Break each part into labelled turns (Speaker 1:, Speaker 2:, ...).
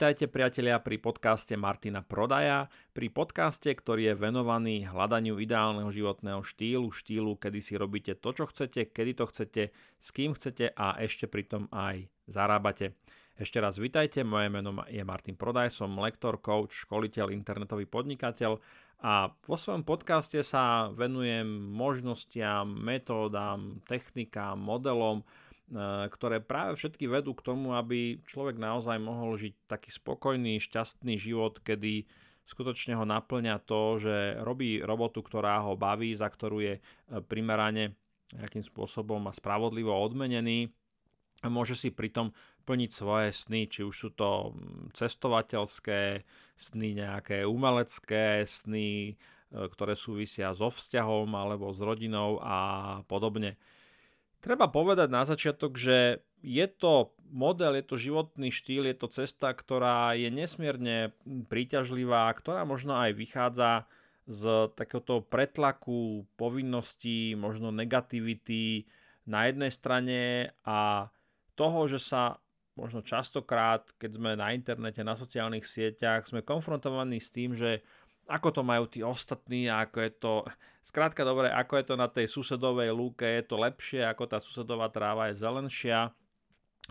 Speaker 1: Vítajte priatelia pri podcaste Martina Prodaja, pri podcaste, ktorý je venovaný hľadaniu ideálneho životného štýlu, štýlu, kedy si robíte to, čo chcete, kedy to chcete, s kým chcete a ešte pritom aj zarábate. Ešte raz vítajte, moje meno je Martin Prodaj, som lektor, coach, školiteľ, internetový podnikateľ a vo svojom podcaste sa venujem možnostiam, metódam, technikám, modelom, ktoré práve všetky vedú k tomu, aby človek naozaj mohol žiť taký spokojný, šťastný život, kedy skutočne ho naplňa to, že robí robotu, ktorá ho baví, za ktorú je e, primerane nejakým spôsobom a spravodlivo odmenený a môže si pritom plniť svoje sny, či už sú to cestovateľské sny, nejaké umelecké sny, e, ktoré súvisia so vzťahom alebo s rodinou a podobne. Treba povedať na začiatok, že je to model, je to životný štýl, je to cesta, ktorá je nesmierne príťažlivá, ktorá možno aj vychádza z takéhoto pretlaku, povinností, možno negativity na jednej strane a toho, že sa možno častokrát, keď sme na internete, na sociálnych sieťach, sme konfrontovaní s tým, že ako to majú tí ostatní a ako je to, skrátka dobre, ako je to na tej susedovej lúke, je to lepšie, ako tá susedová tráva je zelenšia.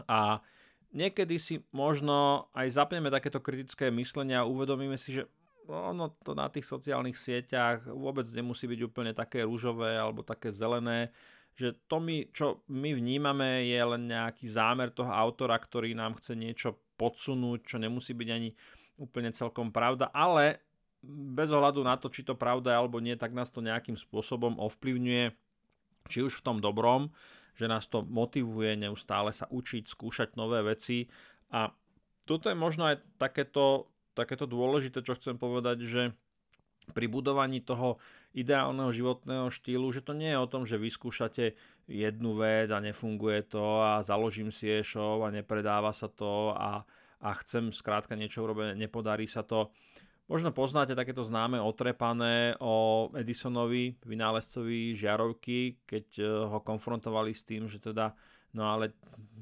Speaker 1: A niekedy si možno aj zapneme takéto kritické myslenie a uvedomíme si, že ono to na tých sociálnych sieťach vôbec nemusí byť úplne také rúžové alebo také zelené, že to my, čo my vnímame je len nejaký zámer toho autora, ktorý nám chce niečo podsunúť, čo nemusí byť ani úplne celkom pravda, ale bez ohľadu na to, či to pravda je alebo nie, tak nás to nejakým spôsobom ovplyvňuje, či už v tom dobrom, že nás to motivuje neustále sa učiť, skúšať nové veci a toto je možno aj takéto, takéto dôležité, čo chcem povedať, že pri budovaní toho ideálneho životného štýlu, že to nie je o tom, že vyskúšate jednu vec a nefunguje to a založím si e-shop a nepredáva sa to a, a chcem skrátka niečo urobiť, nepodarí sa to. Možno poznáte takéto známe otrepané o Edisonovi, vynálezcovi žiarovky, keď e, ho konfrontovali s tým, že teda no ale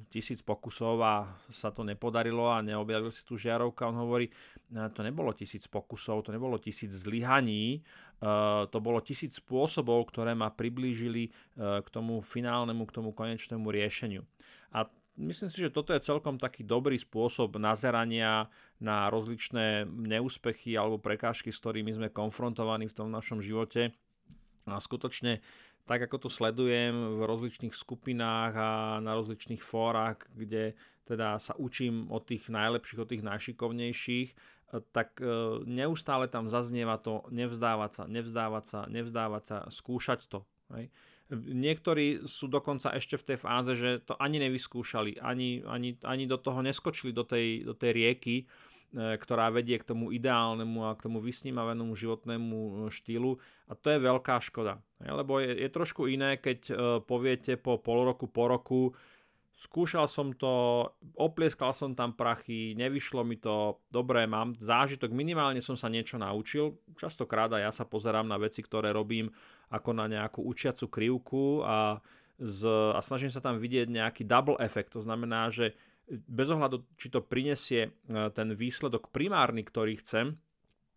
Speaker 1: tisíc pokusov a sa to nepodarilo a neobjavil si tú žiarovku. On hovorí, no, to nebolo tisíc pokusov, to nebolo tisíc zlyhaní, e, to bolo tisíc spôsobov, ktoré ma priblížili e, k tomu finálnemu, k tomu konečnému riešeniu. A myslím si, že toto je celkom taký dobrý spôsob nazerania na rozličné neúspechy alebo prekážky, s ktorými sme konfrontovaní v tom našom živote. A skutočne tak ako to sledujem v rozličných skupinách a na rozličných fórach, kde teda sa učím od tých najlepších, od tých najšikovnejších, tak e, neustále tam zaznieva to nevzdávať sa, nevzdávať sa, nevzdávať sa, skúšať to. Hej. Niektorí sú dokonca ešte v tej fáze, že to ani nevyskúšali, ani, ani, ani do toho neskočili do tej, do tej rieky, e, ktorá vedie k tomu ideálnemu a k tomu vysnímavému životnému e, štýlu a to je veľká škoda. Lebo je, je trošku iné, keď e, poviete po pol roku, po roku, skúšal som to, oplieskal som tam prachy, nevyšlo mi to, dobre, mám zážitok, minimálne som sa niečo naučil. Častokrát aj ja sa pozerám na veci, ktoré robím ako na nejakú učiacu krivku a, z, a snažím sa tam vidieť nejaký double efekt. To znamená, že bez ohľadu, či to prinesie e, ten výsledok primárny, ktorý chcem,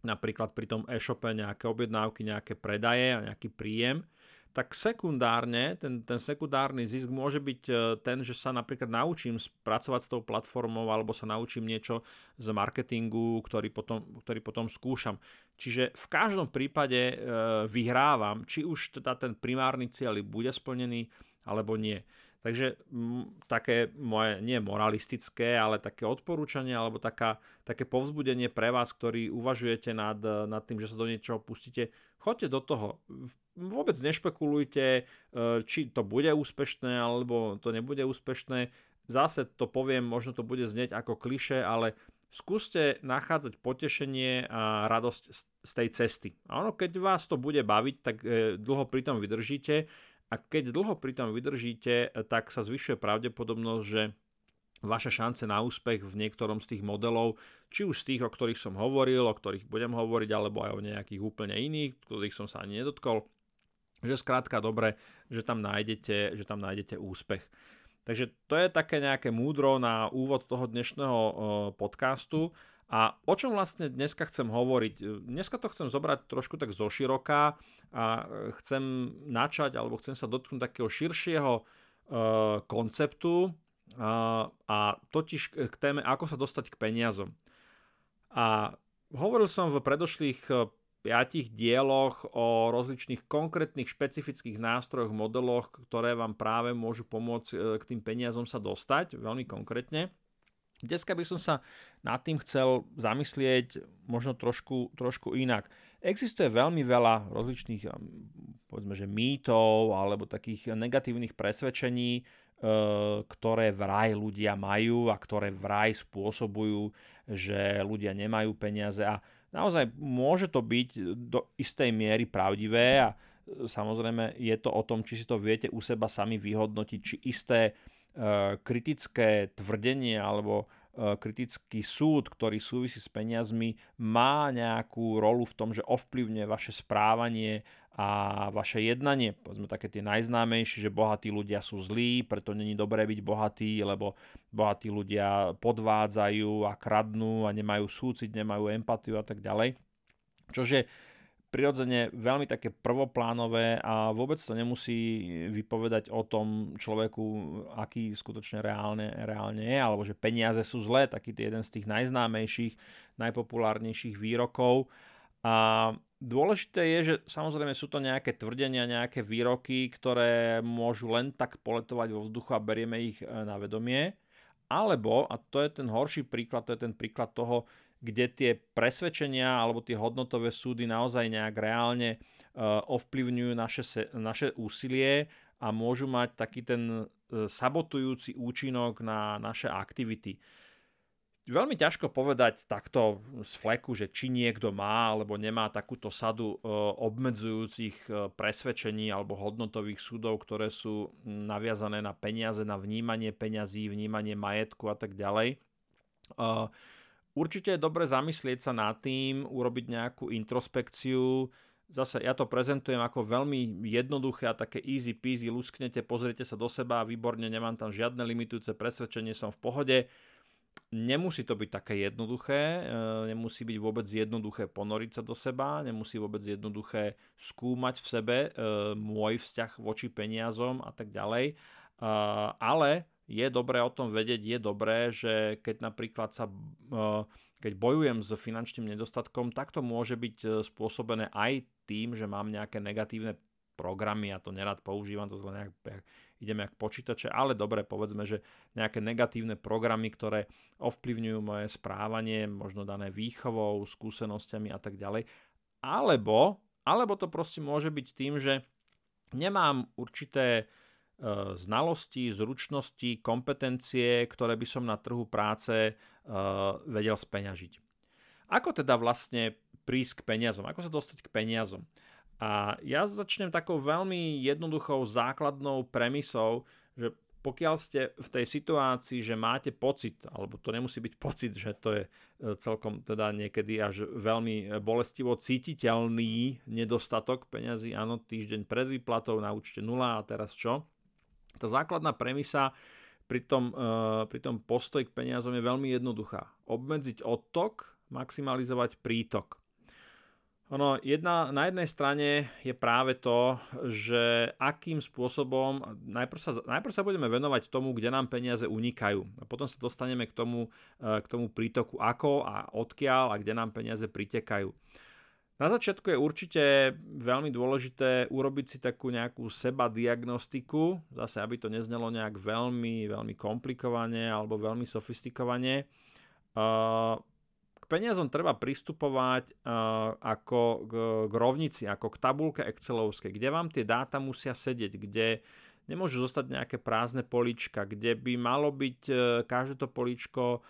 Speaker 1: napríklad pri tom e-shope nejaké objednávky, nejaké predaje a nejaký príjem, tak sekundárne, ten, ten sekundárny zisk môže byť e, ten, že sa napríklad naučím spracovať s tou platformou alebo sa naučím niečo z marketingu, ktorý potom, ktorý potom skúšam. Čiže v každom prípade e, vyhrávam, či už teda ten primárny cieľ bude splnený alebo nie. Takže m, také moje, nie moralistické, ale také odporúčanie alebo taká, také povzbudenie pre vás, ktorí uvažujete nad, nad tým, že sa do niečoho pustíte, choďte do toho. Vôbec nešpekulujte, e, či to bude úspešné alebo to nebude úspešné. Zase to poviem, možno to bude znieť ako kliše, ale skúste nachádzať potešenie a radosť z tej cesty. A ono, keď vás to bude baviť, tak e, dlho pri tom vydržíte a keď dlho pri tom vydržíte, tak sa zvyšuje pravdepodobnosť, že vaše šance na úspech v niektorom z tých modelov, či už z tých, o ktorých som hovoril, o ktorých budem hovoriť, alebo aj o nejakých úplne iných, ktorých som sa ani nedotkol, že skrátka dobre, že tam nájdete, že tam nájdete úspech. Takže to je také nejaké múdro na úvod toho dnešného podcastu. A o čom vlastne dneska chcem hovoriť? Dneska to chcem zobrať trošku tak zoširoka a chcem načať alebo chcem sa dotknúť takého širšieho konceptu a totiž k téme, ako sa dostať k peniazom. A hovoril som v predošlých piatich dieloch o rozličných konkrétnych špecifických nástrojoch, modeloch, ktoré vám práve môžu pomôcť e, k tým peniazom sa dostať, veľmi konkrétne. Dneska by som sa nad tým chcel zamyslieť možno trošku, trošku inak. Existuje veľmi veľa rozličných povedzme, že mýtov alebo takých negatívnych presvedčení, e, ktoré vraj ľudia majú a ktoré vraj spôsobujú, že ľudia nemajú peniaze a naozaj môže to byť do istej miery pravdivé a e, samozrejme je to o tom, či si to viete u seba sami vyhodnotiť, či isté kritické tvrdenie alebo e, kritický súd, ktorý súvisí s peniazmi, má nejakú rolu v tom, že ovplyvňuje vaše správanie a vaše jednanie, povedzme také tie najznámejšie, že bohatí ľudia sú zlí, preto není dobré byť bohatý, lebo bohatí ľudia podvádzajú a kradnú a nemajú súcit, nemajú empatiu a tak ďalej. Čože prirodzene veľmi také prvoplánové a vôbec to nemusí vypovedať o tom človeku, aký skutočne reálne, reálne je, alebo že peniaze sú zlé, taký jeden z tých najznámejších, najpopulárnejších výrokov. A Dôležité je, že samozrejme sú to nejaké tvrdenia, nejaké výroky, ktoré môžu len tak poletovať vo vzduchu a berieme ich e, na vedomie. Alebo, a to je ten horší príklad, to je ten príklad toho, kde tie presvedčenia alebo tie hodnotové súdy naozaj nejak reálne uh, ovplyvňujú naše, naše úsilie a môžu mať taký ten uh, sabotujúci účinok na naše aktivity veľmi ťažko povedať takto z fleku, že či niekto má alebo nemá takúto sadu e, obmedzujúcich e, presvedčení alebo hodnotových súdov, ktoré sú naviazané na peniaze, na vnímanie peňazí, vnímanie majetku a tak ďalej. Určite je dobre zamyslieť sa nad tým, urobiť nejakú introspekciu, zase ja to prezentujem ako veľmi jednoduché a také easy peasy, lusknete, pozriete sa do seba, výborne, nemám tam žiadne limitujúce presvedčenie, som v pohode Nemusí to byť také jednoduché, e, nemusí byť vôbec jednoduché ponoriť sa do seba, nemusí vôbec jednoduché skúmať v sebe e, môj vzťah voči peniazom a tak ďalej. E, ale je dobré o tom vedieť, je dobré, že keď napríklad sa keď bojujem s finančným nedostatkom, tak to môže byť spôsobené aj tým, že mám nejaké negatívne programy, ja to nerad používam, to zle nejak ideme jak počítače, ale dobre, povedzme, že nejaké negatívne programy, ktoré ovplyvňujú moje správanie, možno dané výchovou, skúsenosťami a tak ďalej. Alebo, alebo to proste môže byť tým, že nemám určité znalosti, zručnosti, kompetencie, ktoré by som na trhu práce e, vedel speňažiť. Ako teda vlastne prísť k peniazom? Ako sa dostať k peniazom? A ja začnem takou veľmi jednoduchou základnou premisou, že pokiaľ ste v tej situácii, že máte pocit, alebo to nemusí byť pocit, že to je e, celkom teda niekedy až veľmi bolestivo cítiteľný nedostatok peňazí, áno, týždeň pred výplatou na účte 0 a teraz čo? Tá základná premisa pri tom, e, pri tom postoj k peniazom je veľmi jednoduchá. Obmedziť odtok, maximalizovať prítok. Ono, jedna, na jednej strane je práve to, že akým spôsobom, najprv sa, najprv sa budeme venovať tomu, kde nám peniaze unikajú. A potom sa dostaneme k tomu, e, k tomu prítoku ako a odkiaľ a kde nám peniaze pritekajú. Na začiatku je určite veľmi dôležité urobiť si takú nejakú seba diagnostiku, zase aby to neznelo nejak veľmi, veľmi komplikovane alebo veľmi sofistikovane. Uh, peniazom treba pristupovať ako k, k rovnici, ako k tabulke Excelovskej, kde vám tie dáta musia sedieť, kde nemôžu zostať nejaké prázdne polička, kde by malo byť každé to poličko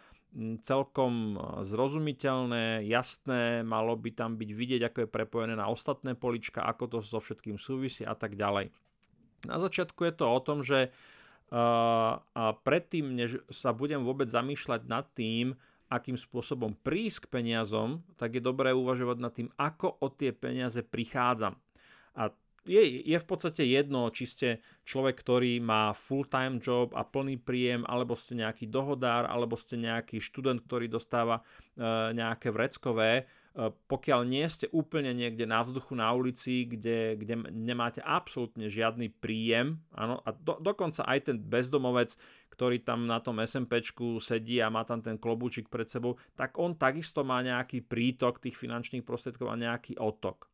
Speaker 1: celkom zrozumiteľné, jasné, malo by tam byť vidieť, ako je prepojené na ostatné polička, ako to so všetkým súvisí a tak ďalej. Na začiatku je to o tom, že uh, a predtým, než sa budem vôbec zamýšľať nad tým, akým spôsobom prísť k peniazom, tak je dobré uvažovať nad tým, ako o tie peniaze prichádzam. A je, je v podstate jedno, či ste človek, ktorý má full-time job a plný príjem, alebo ste nejaký dohodár, alebo ste nejaký študent, ktorý dostáva e, nejaké vreckové. E, pokiaľ nie ste úplne niekde na vzduchu na ulici, kde, kde nemáte absolútne žiadny príjem, áno, a do, dokonca aj ten bezdomovec, ktorý tam na tom SMPčku sedí a má tam ten klobúčik pred sebou, tak on takisto má nejaký prítok tých finančných prostriedkov a nejaký otok.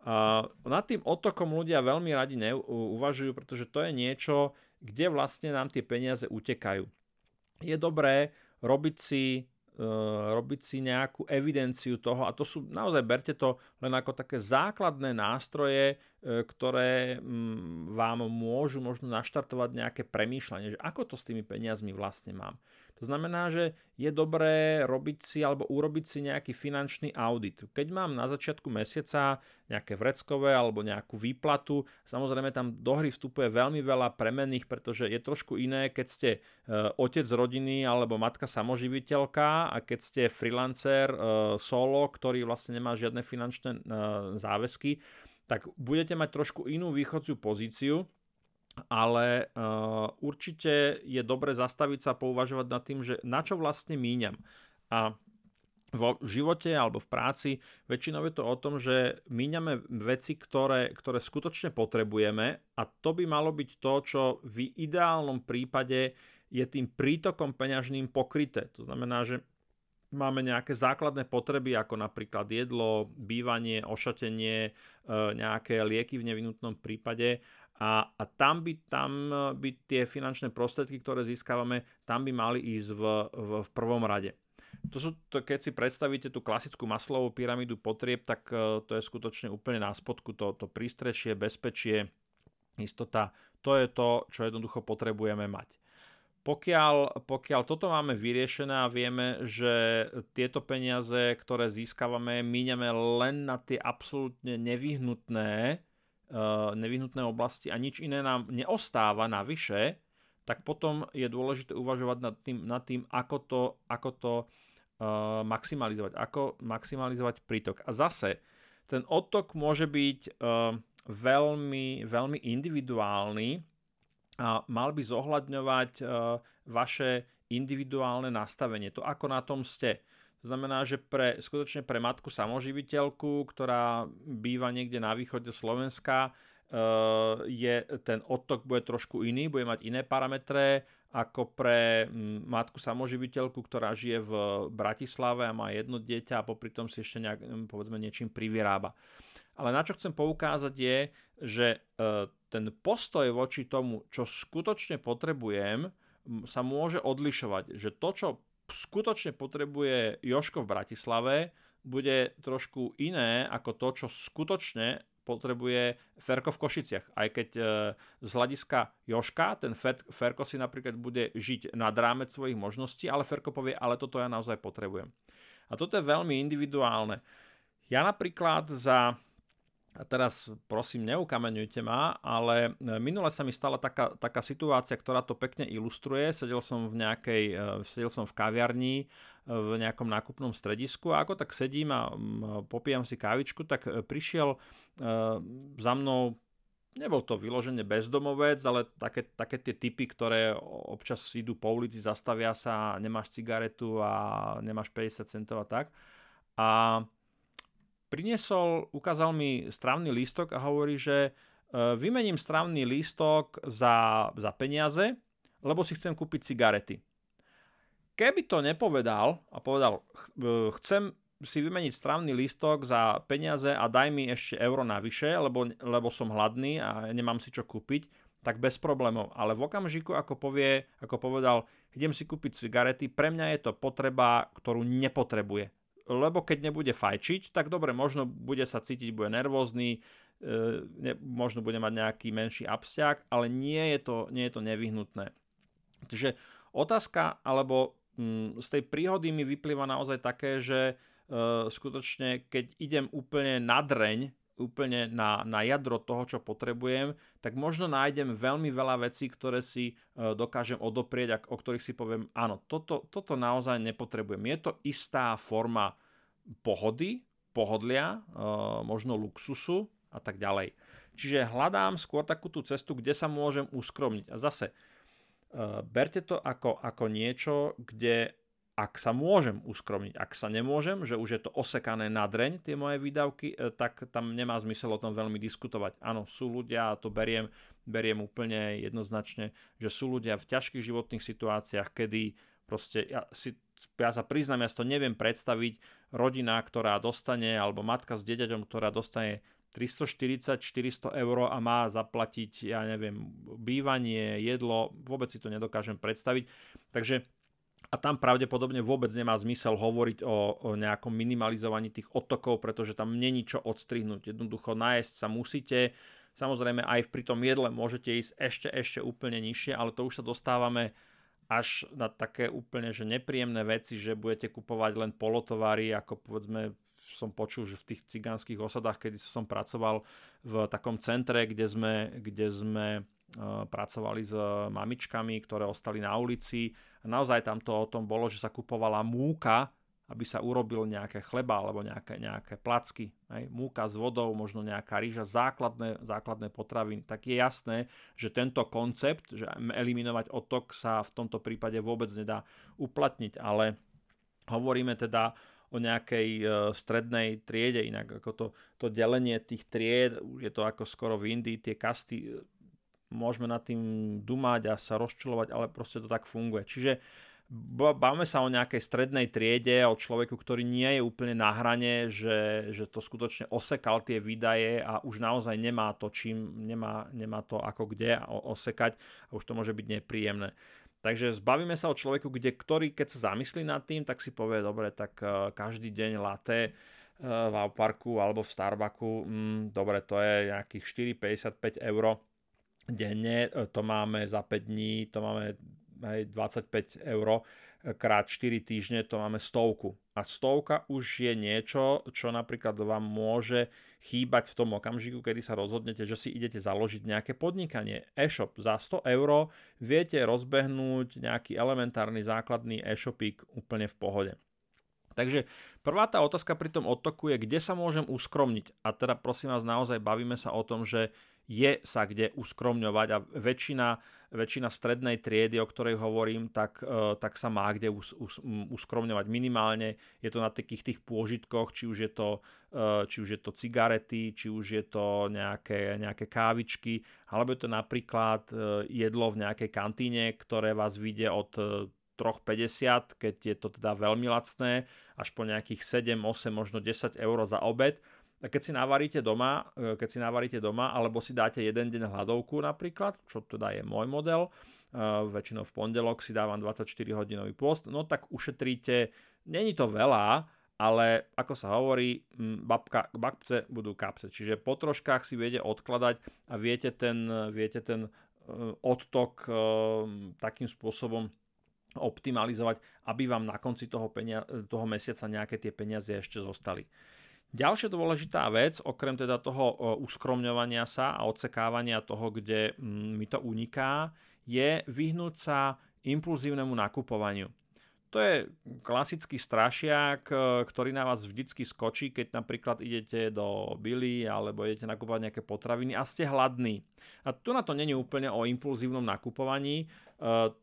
Speaker 1: Uh, nad tým otokom ľudia veľmi radi neuvažujú, pretože to je niečo, kde vlastne nám tie peniaze utekajú. Je dobré robiť si robiť si nejakú evidenciu toho a to sú, naozaj berte to len ako také základné nástroje, ktoré mm, vám môžu možno naštartovať nejaké premýšľanie, že ako to s tými peniazmi vlastne mám. To znamená, že je dobré robiť si alebo urobiť si nejaký finančný audit. Keď mám na začiatku mesiaca nejaké vreckové alebo nejakú výplatu, samozrejme tam do hry vstupuje veľmi veľa premenných, pretože je trošku iné, keď ste e, otec rodiny alebo matka samoživiteľka a keď ste freelancer e, solo, ktorý vlastne nemá žiadne finančné e, záväzky, tak budete mať trošku inú východziu pozíciu, ale uh, určite je dobre zastaviť sa pouvažovať nad tým, že na čo vlastne míňam. A vo živote alebo v práci väčšinou je to o tom, že míňame veci, ktoré, ktoré skutočne potrebujeme a to by malo byť to, čo v ideálnom prípade je tým prítokom peňažným pokryté. To znamená, že máme nejaké základné potreby, ako napríklad jedlo, bývanie, ošatenie, e, nejaké lieky v nevinutnom prípade a, a tam, by, tam by tie finančné prostriedky, ktoré získavame, tam by mali ísť v, v, v prvom rade. To sú, to, keď si predstavíte tú klasickú maslovú pyramídu potrieb, tak uh, to je skutočne úplne na spodku, to, to prístrešie, bezpečie, istota, to je to, čo jednoducho potrebujeme mať. Pokiaľ, pokiaľ toto máme vyriešené a vieme, že tieto peniaze, ktoré získavame, míňame len na tie absolútne nevyhnutné, nevyhnutné oblasti a nič iné nám neostáva navyše, tak potom je dôležité uvažovať nad tým, nad tým ako to, ako to uh, maximalizovať, ako maximalizovať prítok. A zase, ten odtok môže byť uh, veľmi, veľmi individuálny a mal by zohľadňovať uh, vaše individuálne nastavenie, to ako na tom ste. To znamená, že pre, skutočne pre matku samoživiteľku, ktorá býva niekde na východe Slovenska, eh, je, ten odtok bude trošku iný, bude mať iné parametre ako pre mm, matku samoživiteľku, ktorá žije v Bratislave a má jedno dieťa a popri tom si ešte nejak, mm, povedzme, niečím privyrába. Ale na čo chcem poukázať je, že eh, ten postoj voči tomu, čo skutočne potrebujem, sa môže odlišovať. Že to, čo skutočne potrebuje Joško v Bratislave, bude trošku iné ako to, čo skutočne potrebuje Ferko v Košiciach. Aj keď e, z hľadiska Joška ten Ferko si napríklad bude žiť nad rámec svojich možností, ale Ferko povie, ale toto ja naozaj potrebujem. A toto je veľmi individuálne. Ja napríklad za a teraz prosím, neukameňujte ma, ale e, minule sa mi stala taká, taká situácia, ktorá to pekne ilustruje. Sedel som v nejakej, e, sedel som v kaviarni e, v nejakom nákupnom stredisku a ako tak sedím a popijam si kávičku, tak prišiel za mnou nebol to vyložene bezdomovec, ale také, také tie typy, ktoré občas idú po ulici, zastavia sa, nemáš cigaretu a nemáš 50 centov a tak. A priniesol, ukázal mi strávny lístok a hovorí, že e, vymením strávny lístok za, za peniaze, lebo si chcem kúpiť cigarety. Keby to nepovedal a povedal, e, chcem si vymeniť strávny lístok za peniaze a daj mi ešte euro navyše, lebo, lebo som hladný a nemám si čo kúpiť, tak bez problémov. Ale v okamžiku, ako povie, ako povedal, idem si kúpiť cigarety, pre mňa je to potreba, ktorú nepotrebuje lebo keď nebude fajčiť, tak dobre, možno bude sa cítiť, bude nervózny, e, ne, možno bude mať nejaký menší abstiak, ale nie je to, nie je to nevyhnutné. Takže otázka, alebo mm, z tej príhody mi vyplýva naozaj také, že e, skutočne, keď idem úplne na dreň, úplne na, na jadro toho, čo potrebujem, tak možno nájdem veľmi veľa vecí, ktoré si e, dokážem odoprieť a o ktorých si poviem, áno, toto, toto naozaj nepotrebujem. Je to istá forma pohody, pohodlia, e, možno luxusu a tak ďalej. Čiže hľadám skôr takú tú cestu, kde sa môžem uskromniť. A zase, uh, berte to ako, ako niečo, kde ak sa môžem uskromniť, ak sa nemôžem, že už je to osekané na dreň, tie moje výdavky, e, tak tam nemá zmysel o tom veľmi diskutovať. Áno, sú ľudia, a to beriem, beriem úplne jednoznačne, že sú ľudia v ťažkých životných situáciách, kedy proste, ja, si, ja sa priznám, ja si to neviem predstaviť, rodina, ktorá dostane, alebo matka s dieťaťom, ktorá dostane 340-400 eur a má zaplatiť, ja neviem, bývanie, jedlo, vôbec si to nedokážem predstaviť. Takže a tam pravdepodobne vôbec nemá zmysel hovoriť o, o nejakom minimalizovaní tých odtokov, pretože tam není čo odstrihnúť. Jednoducho nájsť sa musíte. Samozrejme aj pri tom jedle môžete ísť ešte, ešte úplne nižšie, ale to už sa dostávame až na také úplne že nepríjemné veci, že budete kupovať len polotovary, ako povedzme som počul, že v tých cigánskych osadách, kedy som pracoval v takom centre, kde sme, kde sme pracovali s mamičkami, ktoré ostali na ulici. A naozaj tam to o tom bolo, že sa kupovala múka, aby sa urobil nejaké chleba alebo nejaké, nejaké placky. Hej. Múka s vodou, možno nejaká rýža, základné, základné potraviny. Tak je jasné, že tento koncept, že eliminovať otok sa v tomto prípade vôbec nedá uplatniť, ale hovoríme teda o nejakej e, strednej triede, inak ako to, to delenie tých tried, je to ako skoro v Indii, tie kasty môžeme nad tým dumať a sa rozčulovať, ale proste to tak funguje. Čiže bavme sa o nejakej strednej triede, o človeku, ktorý nie je úplne na hrane, že, že to skutočne osekal tie výdaje a už naozaj nemá to čím, nemá, nemá to ako kde osekať a už to môže byť nepríjemné. Takže zbavíme sa o človeku, kde, ktorý keď sa zamyslí nad tým, tak si povie, dobre, tak uh, každý deň latte uh, v Auparku alebo v Starbucku, mm, dobre, to je nejakých 4,55 eur denne, e, to máme za 5 dní, to máme aj 25 eur krát 4 týždne, to máme stovku. A stovka už je niečo, čo napríklad vám môže chýbať v tom okamžiku, kedy sa rozhodnete, že si idete založiť nejaké podnikanie. E-shop za 100 eur viete rozbehnúť nejaký elementárny základný e-shopík úplne v pohode. Takže prvá tá otázka pri tom odtoku je, kde sa môžem uskromniť. A teda prosím vás, naozaj bavíme sa o tom, že je sa kde uskromňovať a väčšina, väčšina strednej triedy, o ktorej hovorím, tak, e, tak sa má kde us, us, uskromňovať minimálne. Je to na takých tých pôžitkoch, či už je to, e, či už je to cigarety, či už je to nejaké, nejaké kávičky, alebo je to napríklad e, jedlo v nejakej kantíne, ktoré vás vyjde od 3,50, keď je to teda veľmi lacné, až po nejakých 7, 8, možno 10 eur za obed keď si navaríte doma, e, keď si navaríte doma, alebo si dáte jeden deň hladovku napríklad, čo teda je môj model, e, väčšinou v pondelok si dávam 24 hodinový post, no tak ušetríte, není to veľa, ale ako sa hovorí, babka, babce budú kapce. Čiže po troškách si viete odkladať a viete ten, viete ten e, odtok takým spôsobom optimalizovať, aby vám na konci toho, penia- toho mesiaca nejaké tie peniaze ešte zostali. Ďalšia dôležitá vec, okrem teda toho uskromňovania sa a odsekávania toho, kde mm, mi to uniká, je vyhnúť sa impulzívnemu nakupovaniu. To je klasický strašiak, e, ktorý na vás vždycky skočí, keď napríklad idete do Billy alebo idete nakupovať nejaké potraviny a ste hladní. A tu na to není úplne o impulzívnom nakupovaní,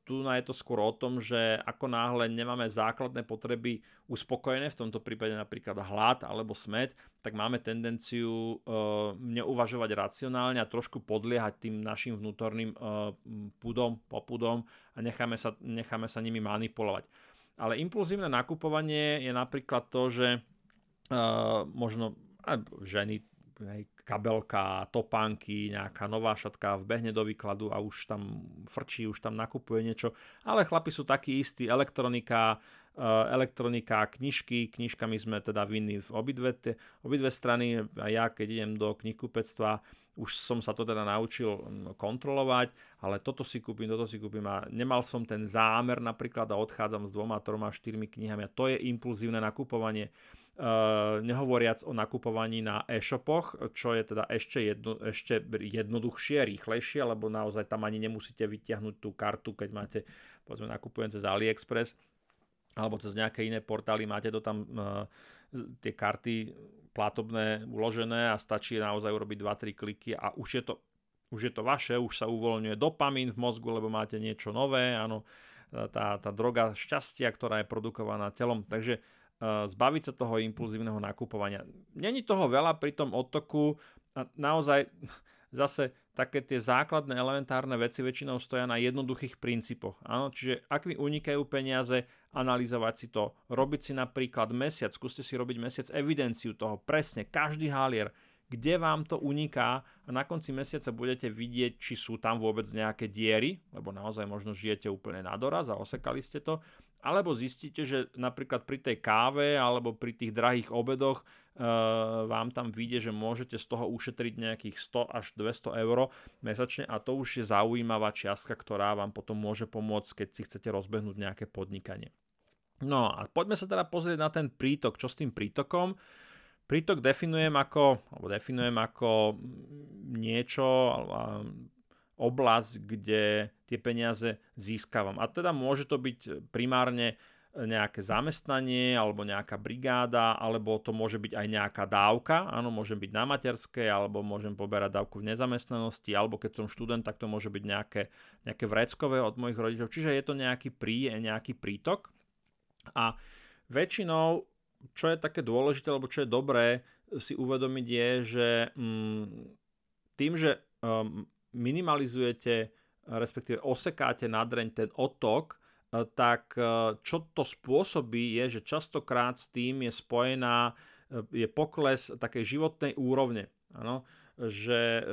Speaker 1: tu je to skôr o tom, že ako náhle nemáme základné potreby uspokojené, v tomto prípade napríklad hlad alebo smet, tak máme tendenciu e, neuvažovať racionálne a trošku podliehať tým našim vnútorným pudom, popudom a necháme sa, necháme sa nimi manipulovať. Ale impulzívne nakupovanie je napríklad to, že uh, možno ženy, hej, kabelka, topánky, nejaká nová šatka vbehne do výkladu a už tam frčí, už tam nakupuje niečo. Ale chlapi sú takí istí, elektronika, uh, elektronika, knižky, knižkami sme teda vinní v obidve, obidve strany. A ja, keď idem do knihkupectva, už som sa to teda naučil mm, kontrolovať, ale toto si kúpim, toto si kúpim a nemal som ten zámer napríklad a odchádzam s dvoma, troma, štyrmi knihami a to je impulzívne nakupovanie. Uh, nehovoriac o nakupovaní na e-shopoch, čo je teda ešte, jedno, ešte jednoduchšie, rýchlejšie, lebo naozaj tam ani nemusíte vytiahnuť tú kartu, keď máte, povedzme, nakupujem cez AliExpress alebo cez nejaké iné portály, máte to tam uh, tie karty platobné uložené a stačí naozaj urobiť 2-3 kliky a už je to, už je to vaše, už sa uvoľňuje dopamín v mozgu, lebo máte niečo nové, áno, tá, tá droga šťastia, ktorá je produkovaná telom. Takže zbaviť sa toho impulzívneho nakupovania. Není toho veľa pri tom odtoku, a naozaj zase také tie základné elementárne veci väčšinou stoja na jednoduchých princípoch. Áno, čiže ak mi unikajú peniaze, analyzovať si to, robiť si napríklad mesiac, skúste si robiť mesiac evidenciu toho, presne, každý halier, kde vám to uniká a na konci mesiaca budete vidieť, či sú tam vôbec nejaké diery, lebo naozaj možno žijete úplne na doraz a osekali ste to, alebo zistíte, že napríklad pri tej káve alebo pri tých drahých obedoch uh, vám tam vyjde, že môžete z toho ušetriť nejakých 100 až 200 eur mesačne a to už je zaujímavá čiastka, ktorá vám potom môže pomôcť, keď si chcete rozbehnúť nejaké podnikanie. No a poďme sa teda pozrieť na ten prítok. Čo s tým prítokom? Prítok definujem ako, alebo definujem ako niečo, oblasť, kde tie peniaze získavam. A teda môže to byť primárne nejaké zamestnanie alebo nejaká brigáda, alebo to môže byť aj nejaká dávka. Áno, môžem byť na materskej, alebo môžem poberať dávku v nezamestnanosti, alebo keď som študent, tak to môže byť nejaké, nejaké vreckové od mojich rodičov. Čiže je to nejaký prí, nejaký prítok. A väčšinou, čo je také dôležité, alebo čo je dobré si uvedomiť je, že mm, tým, že um, minimalizujete, respektíve osekáte nadreň ten otok, eh, tak eh, čo to spôsobí je, že častokrát s tým je spojená eh, je pokles takej životnej úrovne. Ano, že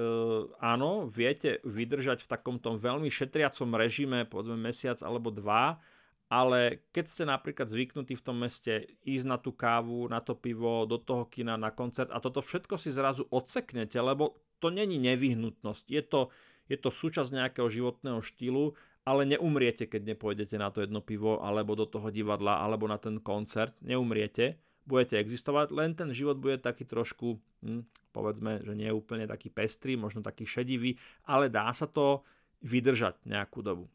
Speaker 1: áno, viete vydržať v takomto veľmi šetriacom režime, povedzme mesiac alebo dva, ale keď ste napríklad zvyknutí v tom meste ísť na tú kávu, na to pivo, do toho kina, na koncert a toto všetko si zrazu odseknete, lebo to není nevyhnutnosť. Je to, je to súčasť nejakého životného štýlu, ale neumriete, keď nepôjdete na to jedno pivo, alebo do toho divadla, alebo na ten koncert. Neumriete, budete existovať, len ten život bude taký trošku, hm, povedzme, že nie je úplne taký pestrý, možno taký šedivý, ale dá sa to vydržať nejakú dobu.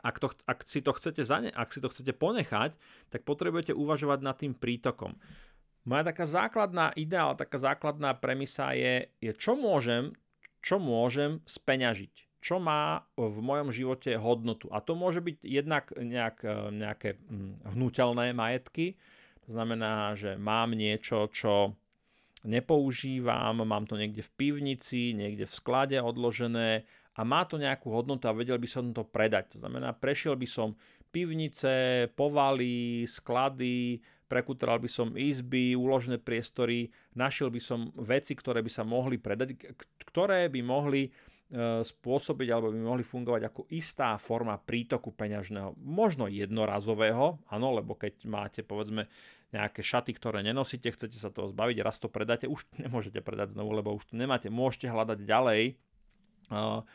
Speaker 1: Ak, to, ak, si to chcete zane, ak si to chcete ponechať, tak potrebujete uvažovať nad tým prítokom. Moja taká základná ideál, taká základná premisa je, je čo môžem, čo môžem speňažiť čo má v mojom živote hodnotu. A to môže byť jednak nejak, nejaké hm, hnutelné majetky, to znamená, že mám niečo, čo nepoužívam, mám to niekde v pivnici, niekde v sklade odložené a má to nejakú hodnotu a vedel by som to predať. To znamená, prešiel by som pivnice, povaly, sklady, prekutral by som izby, úložné priestory, našiel by som veci, ktoré by sa mohli predať, ktoré by mohli e, spôsobiť alebo by mohli fungovať ako istá forma prítoku peňažného. Možno jednorazového, áno, lebo keď máte povedzme nejaké šaty, ktoré nenosíte, chcete sa toho zbaviť, raz to predáte, už nemôžete predať znovu, lebo už to nemáte. Môžete hľadať ďalej a,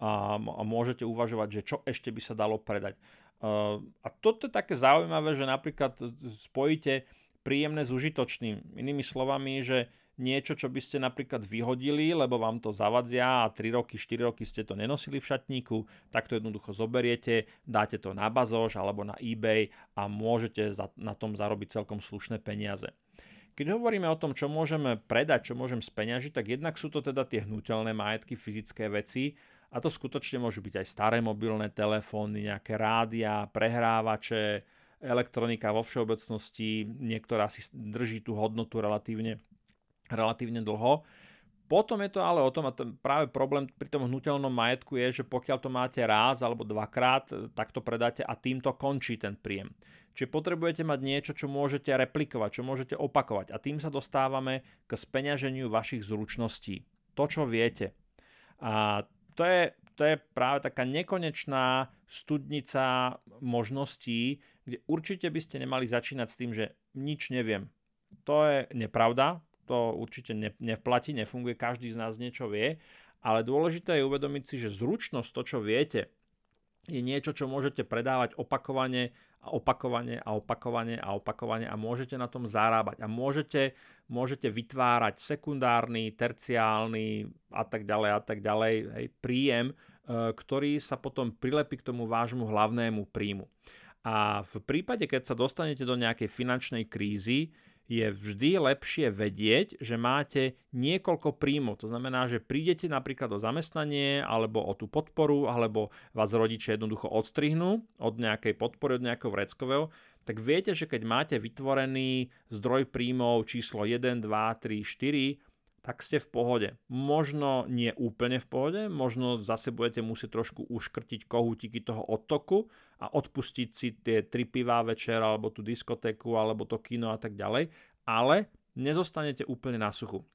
Speaker 1: a môžete uvažovať, že čo ešte by sa dalo predať. A toto je také zaujímavé, že napríklad spojíte príjemné s užitočným. Inými slovami, že niečo, čo by ste napríklad vyhodili, lebo vám to zavadzia a 3 roky, 4 roky ste to nenosili v šatníku, tak to jednoducho zoberiete, dáte to na bazoš alebo na eBay a môžete na tom zarobiť celkom slušné peniaze. Keď hovoríme o tom, čo môžeme predať, čo môžem speňažiť, tak jednak sú to teda tie hnutelné majetky, fyzické veci, a to skutočne môžu byť aj staré mobilné telefóny, nejaké rádia, prehrávače, elektronika vo všeobecnosti, niektorá si drží tú hodnotu relatívne, relatívne dlho. Potom je to ale o tom, a ten práve problém pri tom hnutelnom majetku je, že pokiaľ to máte raz alebo dvakrát, tak to predáte a týmto končí ten príjem. Čiže potrebujete mať niečo, čo môžete replikovať, čo môžete opakovať. A tým sa dostávame k speňaženiu vašich zručností. To, čo viete. A to je, to je práve taká nekonečná studnica možností, kde určite by ste nemali začínať s tým, že nič neviem. To je nepravda, to určite ne, neplatí, nefunguje, každý z nás niečo vie, ale dôležité je uvedomiť si, že zručnosť, to čo viete, je niečo, čo môžete predávať opakovane opakovane a opakovane a opakovane a môžete na tom zarábať a môžete, môžete vytvárať sekundárny, terciálny a tak ďalej a tak ďalej hej, príjem, e, ktorý sa potom prilepí k tomu vášmu hlavnému príjmu. A v prípade, keď sa dostanete do nejakej finančnej krízy, je vždy lepšie vedieť, že máte niekoľko príjmov. To znamená, že prídete napríklad o zamestnanie alebo o tú podporu, alebo vás rodičia jednoducho odstrihnú od nejakej podpory, od nejakého vreckového, tak viete, že keď máte vytvorený zdroj príjmov číslo 1, 2, 3, 4, tak ste v pohode. Možno nie úplne v pohode, možno zase budete musieť trošku uškrtiť kohútiky toho odtoku a odpustiť si tie tri pivá večer, alebo tú diskotéku, alebo to kino a tak ďalej, ale nezostanete úplne na suchu.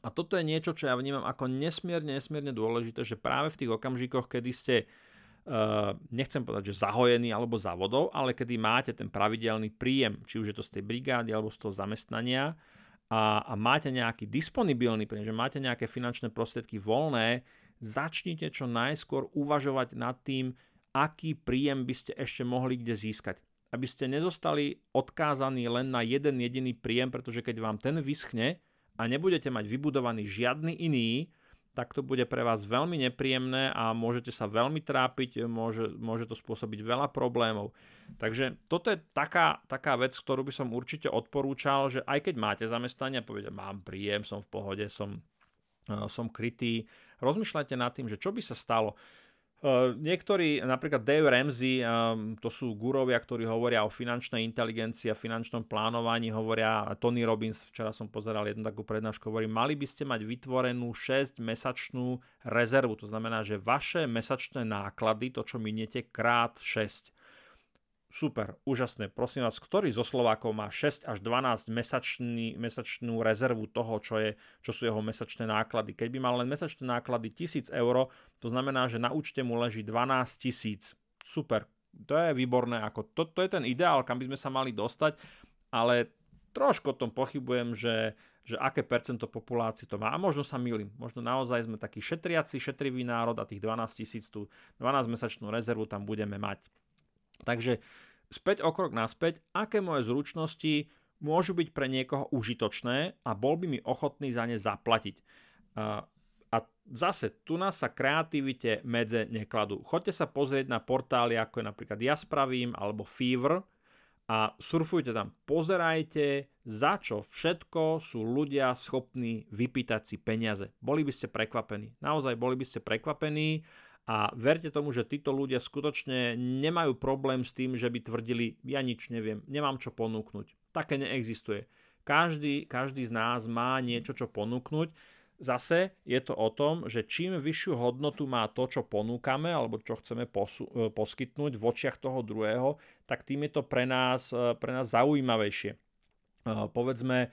Speaker 1: A toto je niečo, čo ja vnímam ako nesmierne, nesmierne dôležité, že práve v tých okamžikoch, kedy ste Uh, nechcem povedať, že zahojený alebo závodov, ale kedy máte ten pravidelný príjem, či už je to z tej brigády alebo z toho zamestnania, a, a máte nejaký disponibilný príjem, že máte nejaké finančné prostriedky voľné, začnite čo najskôr uvažovať nad tým, aký príjem by ste ešte mohli kde získať. Aby ste nezostali odkázaní len na jeden jediný príjem, pretože keď vám ten vyschne a nebudete mať vybudovaný žiadny iný, tak to bude pre vás veľmi nepríjemné a môžete sa veľmi trápiť, môže, môže to spôsobiť veľa problémov. Takže toto je taká, taká vec, ktorú by som určite odporúčal, že aj keď máte zamestnanie a povedete, mám príjem, som v pohode, som, eh, som krytý, rozmýšľajte nad tým, že čo by sa stalo. Uh, niektorí, napríklad Dave Ramsey, um, to sú gurovia, ktorí hovoria o finančnej inteligencii a finančnom plánovaní, hovoria Tony Robbins, včera som pozeral jednu takú prednášku, hovorí, mali by ste mať vytvorenú 6-mesačnú rezervu, to znamená, že vaše mesačné náklady, to čo miniete, krát 6 super, úžasné. Prosím vás, ktorý zo Slovákov má 6 až 12 mesačný, mesačnú rezervu toho, čo, je, čo sú jeho mesačné náklady. Keď by mal len mesačné náklady 1000 eur, to znamená, že na účte mu leží 12 tisíc. Super, to je výborné. Ako to, to je ten ideál, kam by sme sa mali dostať, ale trošku o tom pochybujem, že, že aké percento populácie to má. A možno sa milím. Možno naozaj sme taký šetriaci, šetrivý národ a tých 12 tisíc, tú 12-mesačnú rezervu tam budeme mať. Takže späť o krok naspäť, aké moje zručnosti môžu byť pre niekoho užitočné a bol by mi ochotný za ne zaplatiť. A, a zase, tu nás sa kreativite medze nekladú. Choďte sa pozrieť na portály, ako je napríklad Ja spravím alebo Fever a surfujte tam. Pozerajte, za čo všetko sú ľudia schopní vypýtať si peniaze. Boli by ste prekvapení. Naozaj boli by ste prekvapení a verte tomu, že títo ľudia skutočne nemajú problém s tým, že by tvrdili, ja nič neviem, nemám čo ponúknuť. Také neexistuje. Každý, každý z nás má niečo, čo ponúknuť. Zase je to o tom, že čím vyššiu hodnotu má to, čo ponúkame alebo čo chceme posu- e, poskytnúť v očiach toho druhého, tak tým je to pre nás, e, pre nás zaujímavejšie. E, povedzme,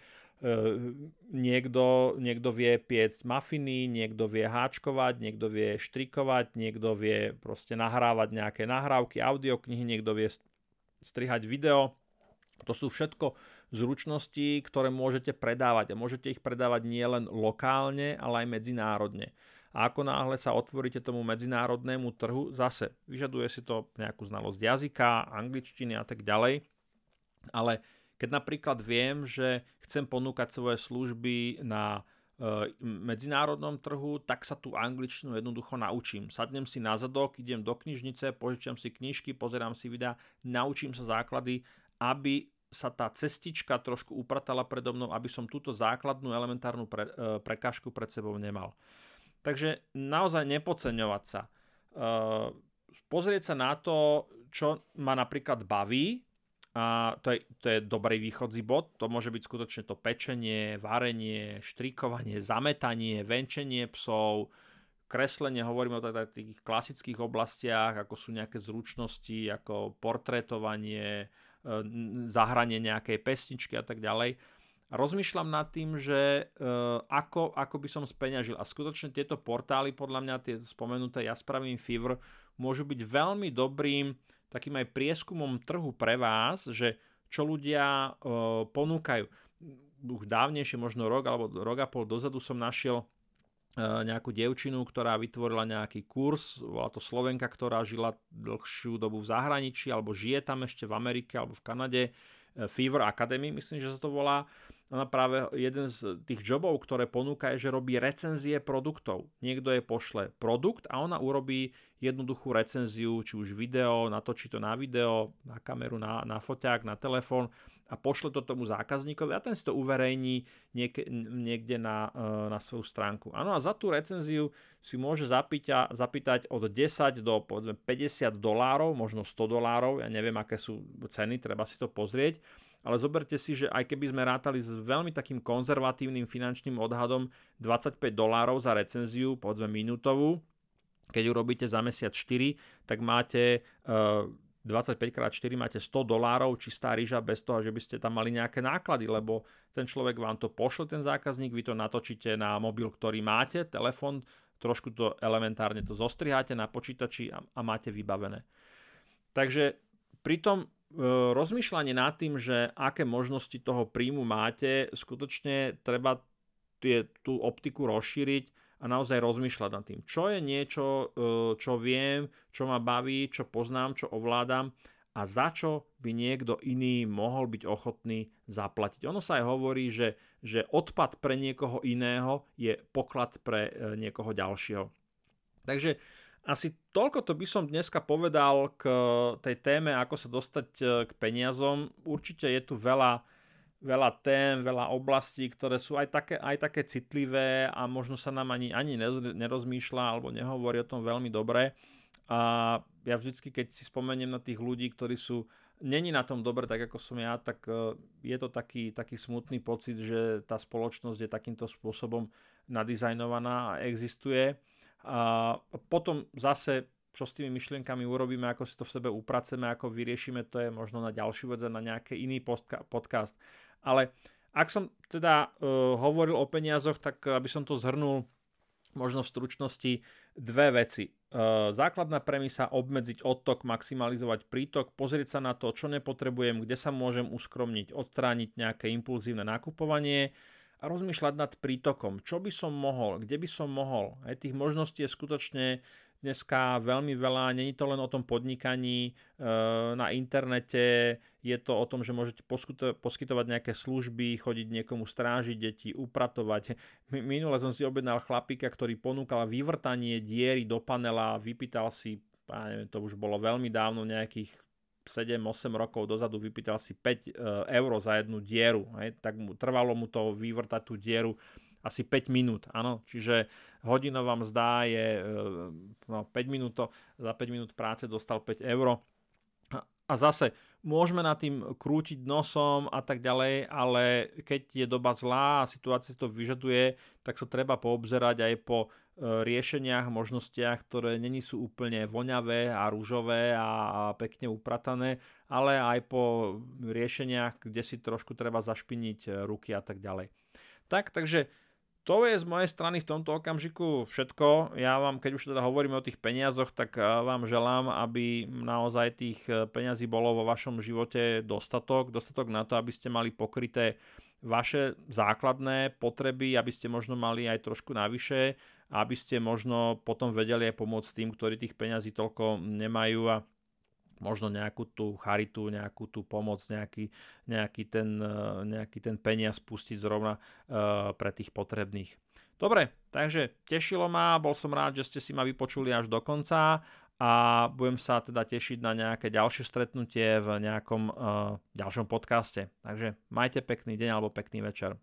Speaker 1: niekto, niekto vie piecť mafiny, niekto vie háčkovať, niekto vie štrikovať, niekto vie proste nahrávať nejaké nahrávky, audioknihy, niekto vie strihať video. To sú všetko zručnosti, ktoré môžete predávať a môžete ich predávať nielen lokálne, ale aj medzinárodne. A ako náhle sa otvoríte tomu medzinárodnému trhu, zase vyžaduje si to nejakú znalosť jazyka, angličtiny a tak ďalej, ale keď napríklad viem, že chcem ponúkať svoje služby na e, medzinárodnom trhu, tak sa tú angličtinu jednoducho naučím. Sadnem si na zadok, idem do knižnice, požičam si knižky, pozerám si videa, naučím sa základy, aby sa tá cestička trošku upratala predo mnou, aby som túto základnú elementárnu pre, e, prekážku pred sebou nemal. Takže naozaj nepodceňovať sa. E, pozrieť sa na to, čo ma napríklad baví a to je, to je dobrý východzí bod. To môže byť skutočne to pečenie, varenie, štrikovanie, zametanie, venčenie psov, kreslenie, hovoríme o tých klasických oblastiach, ako sú nejaké zručnosti, ako portrétovanie, e, zahranie nejakej pesničky a tak ďalej. Rozmýšľam nad tým, že e, ako, ako by som speňažil. A skutočne tieto portály, podľa mňa tie spomenuté Ja spravím Fever, môžu byť veľmi dobrým takým aj prieskumom trhu pre vás, že čo ľudia e, ponúkajú. Už dávnejšie, možno rok alebo rok a pol dozadu som našiel e, nejakú dievčinu, ktorá vytvorila nejaký kurz, bola to Slovenka, ktorá žila dlhšiu dobu v zahraničí, alebo žije tam ešte v Amerike alebo v Kanade, Fever Academy, myslím, že sa to volá. Ona práve jeden z tých jobov, ktoré ponúka, je, že robí recenzie produktov. Niekto je pošle produkt a ona urobí jednoduchú recenziu, či už video, natočí to na video, na kameru, na, na foťák, na telefón a pošle to tomu zákazníkovi a ten si to uverejní niek- niekde na, e, na svoju stránku. Áno a za tú recenziu si môže zapýta, zapýtať od 10 do povedzme 50 dolárov, možno 100 dolárov, ja neviem aké sú ceny, treba si to pozrieť, ale zoberte si, že aj keby sme rátali s veľmi takým konzervatívnym finančným odhadom 25 dolárov za recenziu, povedzme minútovú, keď urobíte za mesiac 4, tak máte uh, 25x4 máte 100 dolárov čistá rýža bez toho, že by ste tam mali nejaké náklady, lebo ten človek vám to pošle, ten zákazník, vy to natočíte na mobil, ktorý máte, telefon, trošku to elementárne to zostriháte na počítači a, a máte vybavené. Takže pri tom e, rozmýšľanie nad tým, že aké možnosti toho príjmu máte, skutočne treba tie, tú optiku rozšíriť a naozaj rozmýšľať nad tým, čo je niečo, e, čo viem, čo ma baví, čo poznám, čo ovládam a za čo by niekto iný mohol byť ochotný zaplatiť. Ono sa aj hovorí, že, že odpad pre niekoho iného je poklad pre e, niekoho ďalšieho. Takže asi toľko to by som dneska povedal k tej téme, ako sa dostať e, k peniazom. Určite je tu veľa veľa tém, veľa oblastí, ktoré sú aj také, aj také citlivé a možno sa nám ani, ani nerozmýšľa alebo nehovorí o tom veľmi dobre. A ja vždycky, keď si spomeniem na tých ľudí, ktorí sú není na tom dobre, tak ako som ja, tak e, je to taký, taký smutný pocit, že tá spoločnosť je takýmto spôsobom nadizajnovaná a existuje. A potom zase čo s tými myšlienkami urobíme, ako si to v sebe upraceme, ako vyriešime, to je možno na ďalšiu vec, na nejaký iný podcast. Ale ak som teda uh, hovoril o peniazoch, tak aby som to zhrnul možno v stručnosti dve veci. Uh, základná premisa obmedziť odtok, maximalizovať prítok, pozrieť sa na to, čo nepotrebujem, kde sa môžem uskromniť, odstrániť nejaké impulzívne nakupovanie a rozmýšľať nad prítokom, čo by som mohol, kde by som mohol. Aj tých možností je skutočne dneska veľmi veľa, není to len o tom podnikaní e, na internete, je to o tom, že môžete poskytovať nejaké služby, chodiť niekomu strážiť deti, upratovať. Minule som si objednal chlapíka, ktorý ponúkal vyvrtanie diery do panela, vypýtal si, ja neviem, to už bolo veľmi dávno, nejakých 7-8 rokov dozadu vypýtal si 5 e, eur za jednu dieru. Hej, tak mu, trvalo mu to vyvrtať tú dieru asi 5 minút, áno, čiže hodinová mzda je e, no, 5 minút, za 5 minút práce dostal 5 eur. A zase môžeme nad tým krútiť nosom a tak ďalej, ale keď je doba zlá a situácia to vyžaduje, tak sa treba poobzerať aj po e, riešeniach, možnostiach, ktoré není sú úplne voňavé a rúžové a pekne upratané, ale aj po riešeniach, kde si trošku treba zašpiniť e, ruky a tak ďalej. Tak, takže to je z mojej strany v tomto okamžiku všetko. Ja vám, keď už teda hovoríme o tých peniazoch, tak eh, vám želám, aby naozaj tých eh, peniazí bolo vo vašom živote dostatok. Dostatok na to, aby ste mali pokryté vaše základné potreby, aby ste možno mali aj trošku navyše, aby ste možno potom vedeli aj pomôcť tým, ktorí tých peňazí toľko nemajú a možno nejakú tú charitu, nejakú tú pomoc, nejaký, nejaký, ten, e, nejaký ten peniaz pustiť zrovna uh, pre tých potrebných. Dobre, takže tešilo ma, bol som rád, že ste si ma vypočuli až do konca a budem sa teda tešiť na nejaké ďalšie stretnutie v nejakom uh, ďalšom podcaste. Takže majte pekný deň alebo pekný večer.